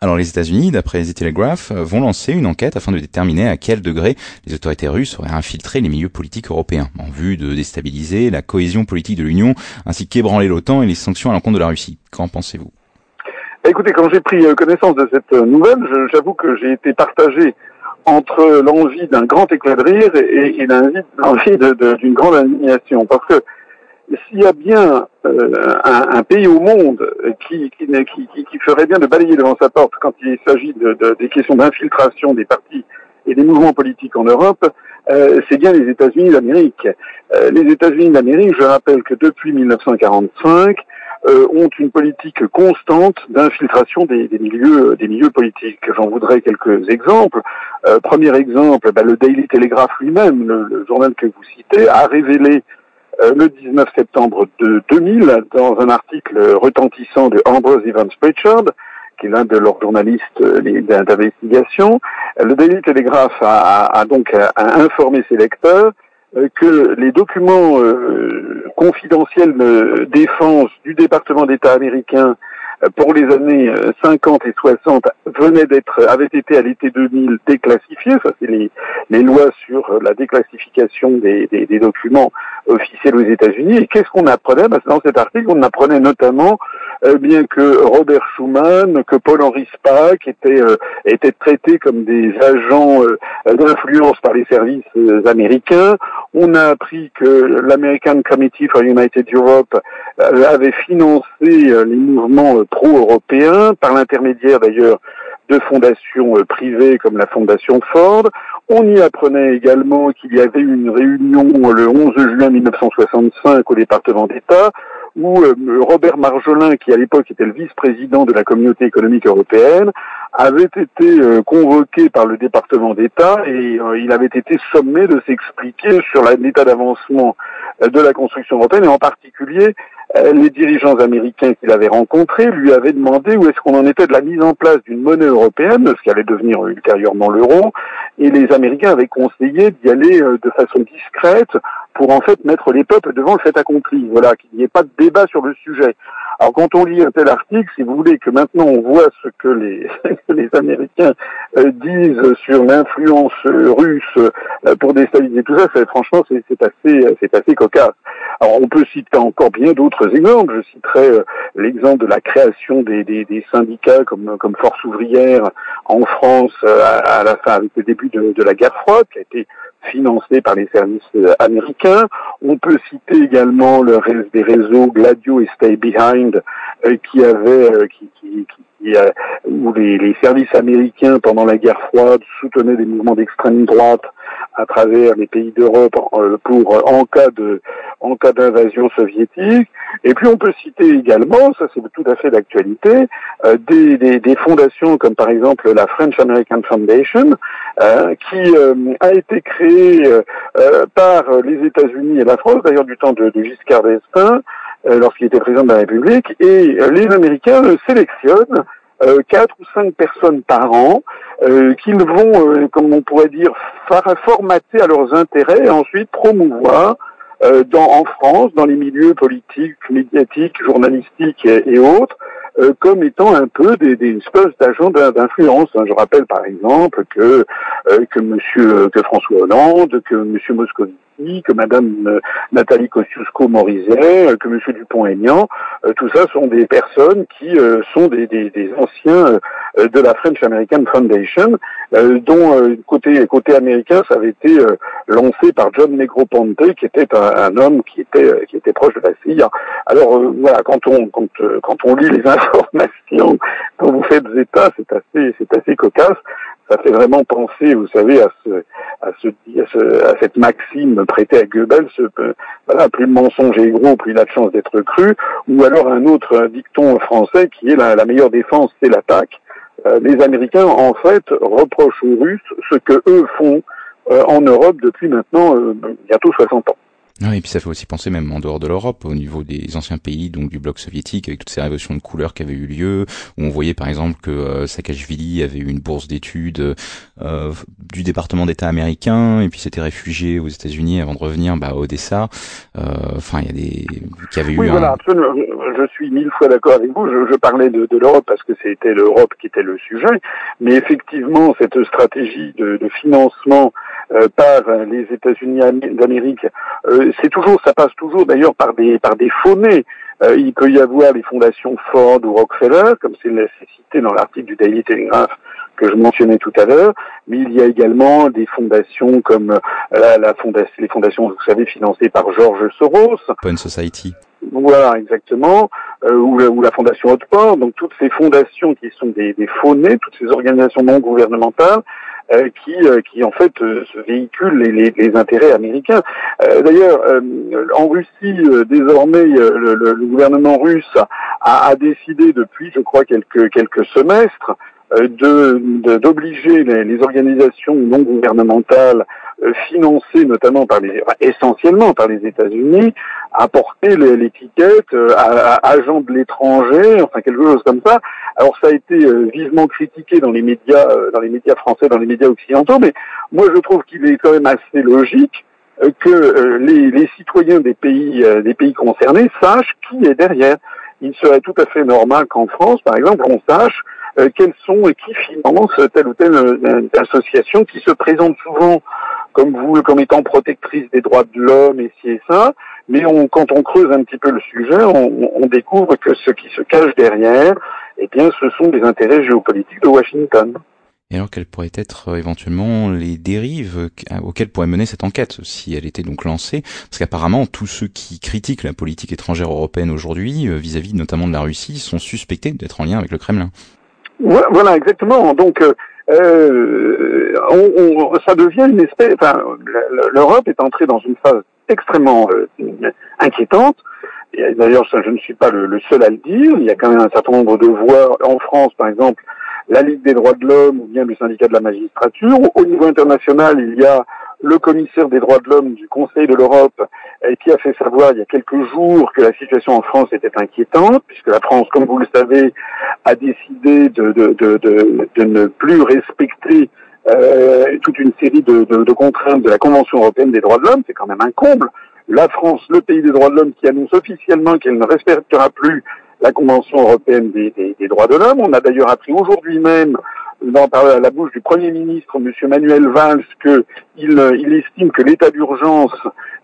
Alors les États-Unis, d'après The Telegraph, vont lancer une enquête afin de déterminer à quel degré les autorités russes auraient infiltré les milieux politiques européens, en vue de déstabiliser la cohésion politique de l'Union, ainsi qu'ébranler l'OTAN et les sanctions à l'encontre de la Russie. Qu'en pensez-vous? Écoutez, quand j'ai pris euh, connaissance de cette euh, nouvelle, j'avoue que j'ai été partagé entre l'envie d'un grand éclat de rire et, et l'envie d'une grande indignation. Parce que s'il y a bien euh, un, pays au monde qui, qui, ferait bien de balayer devant sa porte quand il s'agit de, des questions d'infiltration des partis et des mouvements politiques en Europe, euh, c'est bien les États-Unis d'Amérique. Euh, les États-Unis d'Amérique, je rappelle que depuis 1945, ont une politique constante d'infiltration des, milieux des milieux politiques. J'en voudrais quelques exemples. premier exemple, bah, le Daily Telegraph lui-même, le, journal que vous citez, a révélé euh, le 19 septembre de 2000 dans un article retentissant de Ambrose Evans Pritchard, qui est l'un de leurs journalistes euh, d'investigation. Le Daily Telegraph a, donc informé ses lecteurs euh, que les documents confidentiels de défense du département d'État américain pour les années 50 et 60 venaient d'être, avaient été à l'été 2000 déclassifiés. Ça, c'est les, les, lois sur la déclassification des, des, des documents officiels aux États-Unis. Et qu'est-ce qu'on apprenait? Ben, Dans cet article, on apprenait notamment euh, bien que Robert Schuman, que Paul-Henri Spaak étaient, euh, étaient traités comme des agents euh, d'influence par les services américains. On a appris que l'American Committee for United Europe avait financé les mouvements pro-européens par l'intermédiaire d'ailleurs de fondations privées comme la fondation Ford. On y apprenait également qu'il y avait une réunion le 11 juin 1965 au département d'État où euh, Robert Marjolin, qui à l'époque était le vice-président de la communauté économique européenne, avait été euh, convoqué par le département d'État et euh, il avait été sommé de s'expliquer sur l'état d'avancement de la construction européenne et en particulier les dirigeants américains qu'il avait rencontrés lui avaient demandé où est-ce qu'on en était de la mise en place d'une monnaie européenne, ce qui allait devenir ultérieurement l'euro, et les Américains avaient conseillé d'y aller de façon discrète pour en fait mettre les peuples devant le fait accompli. Voilà, qu'il n'y ait pas de débat sur le sujet. Alors quand on lit un tel article, si vous voulez que maintenant on voit ce que les, les Américains euh, disent sur l'influence russe euh, pour déstabiliser tout ça, franchement c'est assez assez cocasse. Alors on peut citer encore bien d'autres exemples. Je citerai euh, l'exemple de la création des, syndicats comme Force ouvrière en France à, la fin avec le début de, la guerre froide, qui a été financé par les services américains. On peut citer également le, des réseaux Gladio et Stay Behind euh, qui avaient, euh, euh, où les, services américains pendant la guerre froide soutenaient des mouvements d'extrême droite à travers les pays d'Europe pour en cas de en cas d'invasion soviétique. Et puis on peut citer également, ça c'est tout à fait d'actualité, des, des, des, fondations comme par exemple la French American Foundation, qui a été créée par les États-Unis et la France, d'ailleurs du temps de, de Giscard d'Estaing, euh, lorsqu'il était président de la République, et euh, les Américains sélectionnent euh, quatre ou cinq personnes par an qu'ils vont, comme on pourrait dire, formater à leurs intérêts et ensuite promouvoir dans, en France, dans les milieux politiques, médiatiques, journalistiques et, autres, comme étant un peu des, des espèces d'agents d'influence. Je rappelle par exemple que que Monsieur que François Hollande, que Monsieur Moscovici que Madame euh, Nathalie Kosciusko-Morizet, euh, que Monsieur Dupont-Aignan, euh, tout ça sont des personnes qui sont des, anciens de la French American Foundation, dont côté côté américain, ça avait été lancé par John Negroponte, qui était un, homme qui était qui était proche de la CIA. Alors voilà, quand on quand quand on lit les informations dont vous faites état, c'est assez c'est assez cocasse ça fait vraiment penser, vous savez, à, ce, à, ce, à, cette maxime prêtée à Goebbels, voilà, plus le mensonge est gros, plus il a de chance d'être cru, ou alors un autre dicton français qui est la, meilleure défense, c'est l'attaque. Euh, les Américains, en fait, reprochent aux Russes ce que eux font euh, en Europe depuis maintenant euh, bientôt 60 ans. Oui, et puis ça fait aussi penser même en dehors de l'Europe, au niveau des anciens pays, donc du bloc soviétique, avec toutes ces révolutions de couleurs qui avaient eu lieu, où on voyait par exemple que euh, Saakashvili avait eu une bourse d'études euh, du département d'État américain, et puis s'était réfugié aux États-Unis avant de revenir bah, à Odessa. Euh, enfin, il y a des qui avaient oui, eu. voilà, absolument. Je suis mille fois d'accord avec vous. Je, je parlais de, de l'Europe parce que c'était l'Europe qui était le sujet, mais effectivement, cette stratégie de, de financement par les États-Unis d'Amérique, euh, c'est toujours, ça passe toujours d'ailleurs par des par des faux-nés. Euh, il peut y avoir les fondations Ford ou Rockefeller, comme c'est cité dans l'article du Daily Telegraph que je mentionnais tout à l'heure, mais il y a également des fondations comme la, la fondation, les fondations, vous savez, financées par George Soros. Open Society. Voilà, exactement, euh, ou, la, ou, la, Fondation Haute-Port, donc toutes ces fondations qui sont des, des faux nés, toutes ces organisations non gouvernementales, euh, qui, euh, qui en fait euh, les, intérêts américains. D'ailleurs, en Russie, désormais, le, le, gouvernement russe a, a, décidé depuis, je crois, quelques quelques semestres, de d'obliger les, les, organisations non gouvernementales financées notamment par les essentiellement par les États-Unis à porter l'étiquette à, à, agent de l'étranger, enfin quelque chose comme ça. Alors ça a été vivement critiqué dans les médias, dans les médias français, dans les médias occidentaux, mais moi je trouve qu'il est quand même assez logique que les, les citoyens des pays des pays concernés sachent qui est derrière. Il serait tout à fait normal qu'en France, par exemple, on sache euh, quels sont et qui financent telle ou telle euh, association qui se présente souvent comme vous, comme étant protectrice des droits de l'homme et ci et ça, mais on, quand on creuse un petit peu le sujet, on, on, découvre que ce qui se cache derrière, eh bien, ce sont des intérêts géopolitiques de Washington. Et alors, quelles pourraient être euh, éventuellement les dérives auxquelles pourrait mener cette enquête, si elle était donc lancée? Parce qu'apparemment, tous ceux qui critiquent la politique étrangère européenne aujourd'hui, vis-à-vis notamment de la Russie, sont suspectés d'être en lien avec le Kremlin. Voilà, exactement. Donc, euh, on, on, ça devient une espèce. Enfin, l'Europe est entrée dans une phase extrêmement euh, inquiétante. D'ailleurs, je ne suis pas le, seul à le dire. Il y a quand même un certain nombre de voix en France, par exemple, la Ligue des droits de l'homme ou bien le syndicat de la magistrature. Au niveau international, il y a le commissaire des droits de l'homme du Conseil de l'Europe qui a fait savoir il y a quelques jours que la situation en France était inquiétante, puisque la France, comme vous le savez, a décidé de, ne plus respecter euh, toute une série de, contraintes de la Convention européenne des droits de l'homme. C'est quand même un comble. La France, le pays des droits de l'homme, qui annonce officiellement qu'elle ne respectera plus la Convention européenne des droits de l'homme. On a d'ailleurs appris aujourd'hui même dans, par la bouche du Premier ministre, M. Manuel Valls, qu'il il estime que l'état d'urgence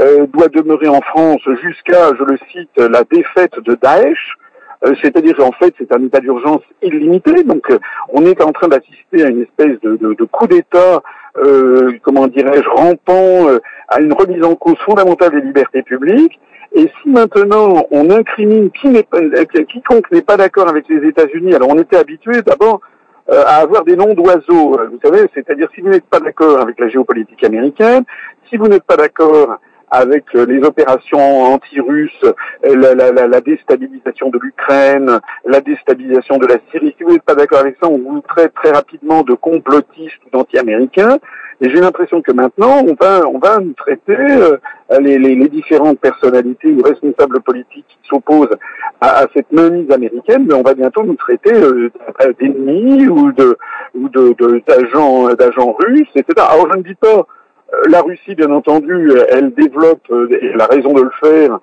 euh, doit demeurer en France jusqu'à, je le cite, la défaite de Daesh. Euh, c'est-à-dire en fait c'est un état d'urgence illimité, donc euh, on est en train d'assister à une espèce de, de, de coup d'État, comment dirais-je, rampant à une remise en cause fondamentale des libertés publiques. Et si maintenant on incrimine qui n'est pas, quiconque n'est pas d'accord avec les États-Unis, alors on était habitué d'abord euh, à avoir des noms d'oiseaux, vous savez, c'est-à-dire si vous n'êtes pas d'accord avec la géopolitique américaine, si vous n'êtes pas d'accord avec euh, les opérations anti-russes, euh, la, la, la, déstabilisation de l'Ukraine, la déstabilisation de la Syrie. Si vous n'êtes pas d'accord avec ça, on vous traite très rapidement de complotistes ou d'anti-américains. Et j'ai l'impression que maintenant, on va, on va nous traiter euh, les, les, les, différentes personnalités ou responsables politiques qui s'opposent à, à, cette mainmise américaine, mais on va bientôt nous traiter euh, d'ennemis ou de ou de d'agents d'agents russes, etc. Alors je ne dis pas la Russie, bien entendu, elle développe, et elle a raison de le faire,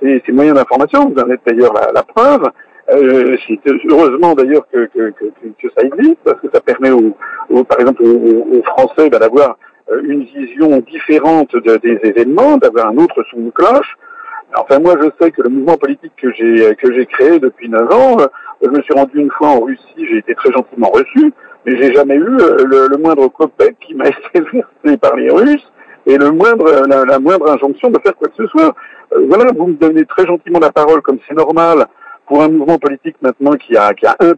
ses, ses moyens d'information. Vous en êtes d'ailleurs la, la preuve. Euh, c'est heureusement d'ailleurs que, ça existe parce que ça permet, aux, par exemple, aux, Français bah, d'avoir euh, une vision différente de, des événements, d'avoir un autre son de cloche. Enfin, moi, je sais que le mouvement politique que j'ai que j'ai créé depuis 9 ans, euh, je me suis rendu une fois en Russie, j'ai été très gentiment reçu, mais j'ai jamais eu euh, le, le, moindre copec qui m'a été versé par les Russes et le moindre la, la, moindre injonction de faire quoi que ce soit. voilà, vous me donnez très gentiment la parole comme c'est normal pour un mouvement politique maintenant qui a, qui a 1%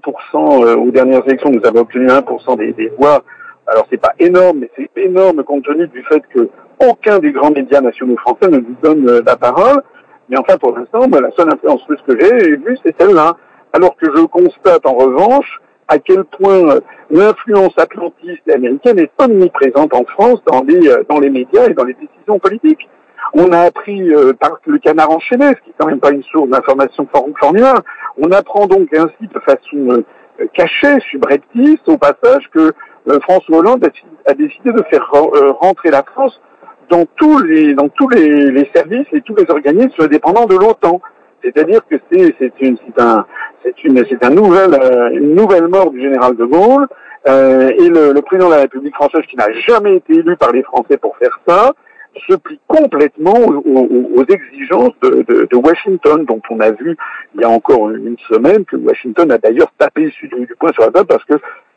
euh, aux dernières élections, nous avons obtenu 1% des, des voix. Alors c'est pas énorme, mais c'est énorme compte tenu du fait que aucun des grands médias nationaux français ne nous donne euh, la parole. Mais enfin, pour l'instant, la seule influence russe que j'ai vue, c'est celle-là. Alors que je constate en revanche à quel point euh, l'influence atlantiste et américaine est omniprésente en France dans les, dans les médias et dans les décisions politiques. On a appris par le canard enchaîné, ce qui est quand même pas une source d'information formidable. On apprend donc ainsi de façon cachée, subreptice, au passage, que François Hollande a, décidé de faire rentrer la France dans tous les dans tous les, les services et tous les organismes dépendants de l'OTAN. C'est-à-dire que c'est une un une un nouvel euh, une nouvelle mort du général de Gaulle euh, et le, le, président de la République française qui n'a jamais été élu par les Français pour faire ça se plie complètement aux, aux, exigences de, de, de, Washington, dont on a vu il y a encore une semaine que Washington a d'ailleurs tapé du, du poing sur la table parce que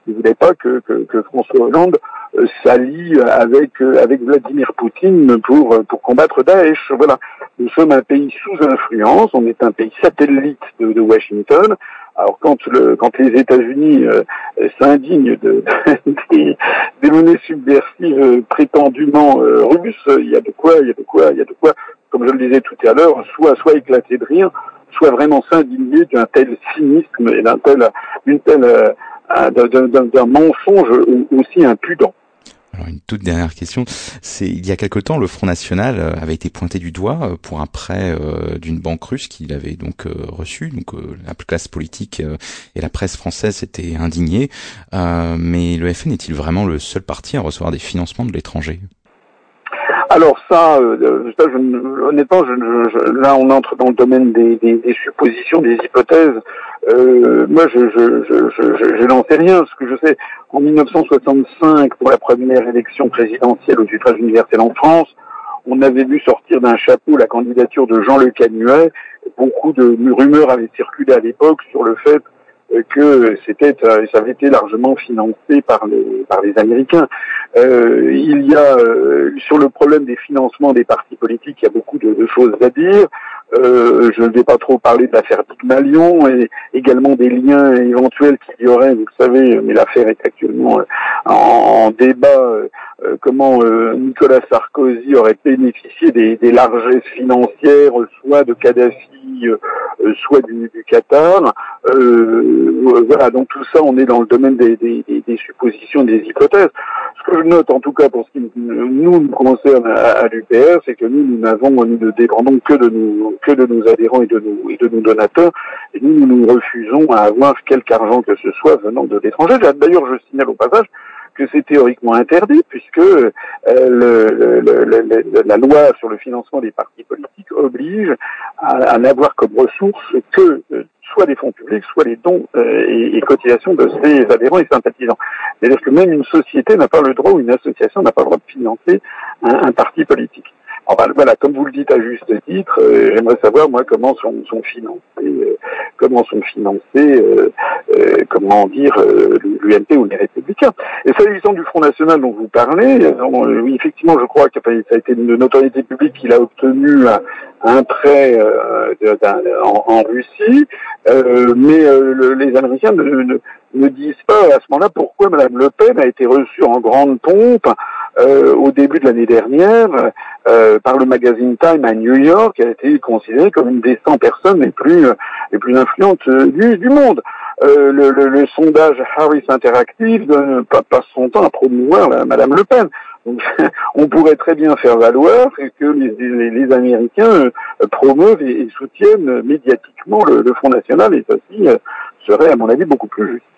il voulait pas que, que, que François Hollande euh, s'allie avec euh, avec Vladimir Poutine pour pour combattre Daesh. Voilà, nous sommes un pays sous influence, on est un pays satellite de, de Washington. Alors quand le quand les États-Unis euh, s'indignent de, des, des, monnaies subversives prétendument russes, il y a de quoi, il y a de quoi, il y a de quoi, comme je le disais tout à l'heure, soit soit éclater de rire, soit vraiment s'indigner d'un tel cynisme et d'un tel une telle d'un mensonge aussi impudent. Alors une toute dernière question, c'est il y a quelque temps le Front National euh, avait été pointé du doigt euh, pour un prêt euh, d'une banque russe qu'il avait donc reçu, donc la classe politique et la presse française s'étaient indignés, mais le FN est-il vraiment le seul parti à recevoir des financements de l'étranger? Alors ça, ça je, honnêtement, je, là on entre dans le domaine des, des, des suppositions, des hypothèses. Euh, moi, je, je, je, je, n'en sais rien. Ce que je sais, en 1965, pour la première élection présidentielle au suffrage universel en France, on avait vu sortir d'un chapeau la candidature de Jean Le Canuet. Beaucoup de rumeurs avaient circulé à l'époque sur le fait que c'était euh, ça avait été largement financé par les par les Américains. Euh, il y a euh, sur le problème des financements des partis politiques, il y a beaucoup de, de choses à dire. Euh, je ne vais pas trop parler de l'affaire Pygmalion et également des liens éventuels qu'il y aurait, vous le savez, mais l'affaire est actuellement en, en débat, comment Nicolas Sarkozy aurait bénéficié des, des largesses financières, soit de Kadhafi, soit du, du Qatar. Voilà, donc tout ça, on est dans le domaine des, des, des, suppositions, des hypothèses. Ce que je note, en tout cas, pour ce qui nous, nous concerne à, à l'UPR, c'est que nous, nous n'avons, nous ne dépendons que de nous que de nos adhérents et de nos, et de nos donateurs. Et nous nous refusons à avoir quelque argent que ce soit venant de l'étranger. D'ailleurs, je signale au passage que c'est théoriquement interdit puisque euh, le, le, le, la loi sur le financement des partis politiques oblige à, à n'avoir comme ressources que euh, soit des fonds publics, soit les dons euh, et, et, cotisations de ses adhérents et sympathisants. C'est-à-dire que même une société n'a pas le droit ou une association n'a pas le droit de financer un, un parti politique? Enfin, voilà, comme vous le dites à juste titre, euh, j'aimerais savoir moi comment sont, sont financés, euh, comment sont financés, euh, comment dire l'UMP ou les Républicains. Et s'agissant du Front National dont vous parlez, oui, effectivement, je crois que ça a été une notoriété publique qu'il a obtenu un, prêt en, Russie, mais les Américains ne, disent pas à ce moment-là pourquoi Mme Le Pen a été reçue en grande pompe euh, au début de l'année dernière euh, par le magazine Time à New York, a été considérée comme une des 100 personnes les plus les plus influentes du, monde. Euh, le, sondage Harris Interactive donne, passe son temps à promouvoir la, Madame Le Pen. On pourrait très bien faire valoir que les, Américains euh, promeuvent et, et, soutiennent médiatiquement le, le Front National et ceci serait, à mon avis, beaucoup plus juste.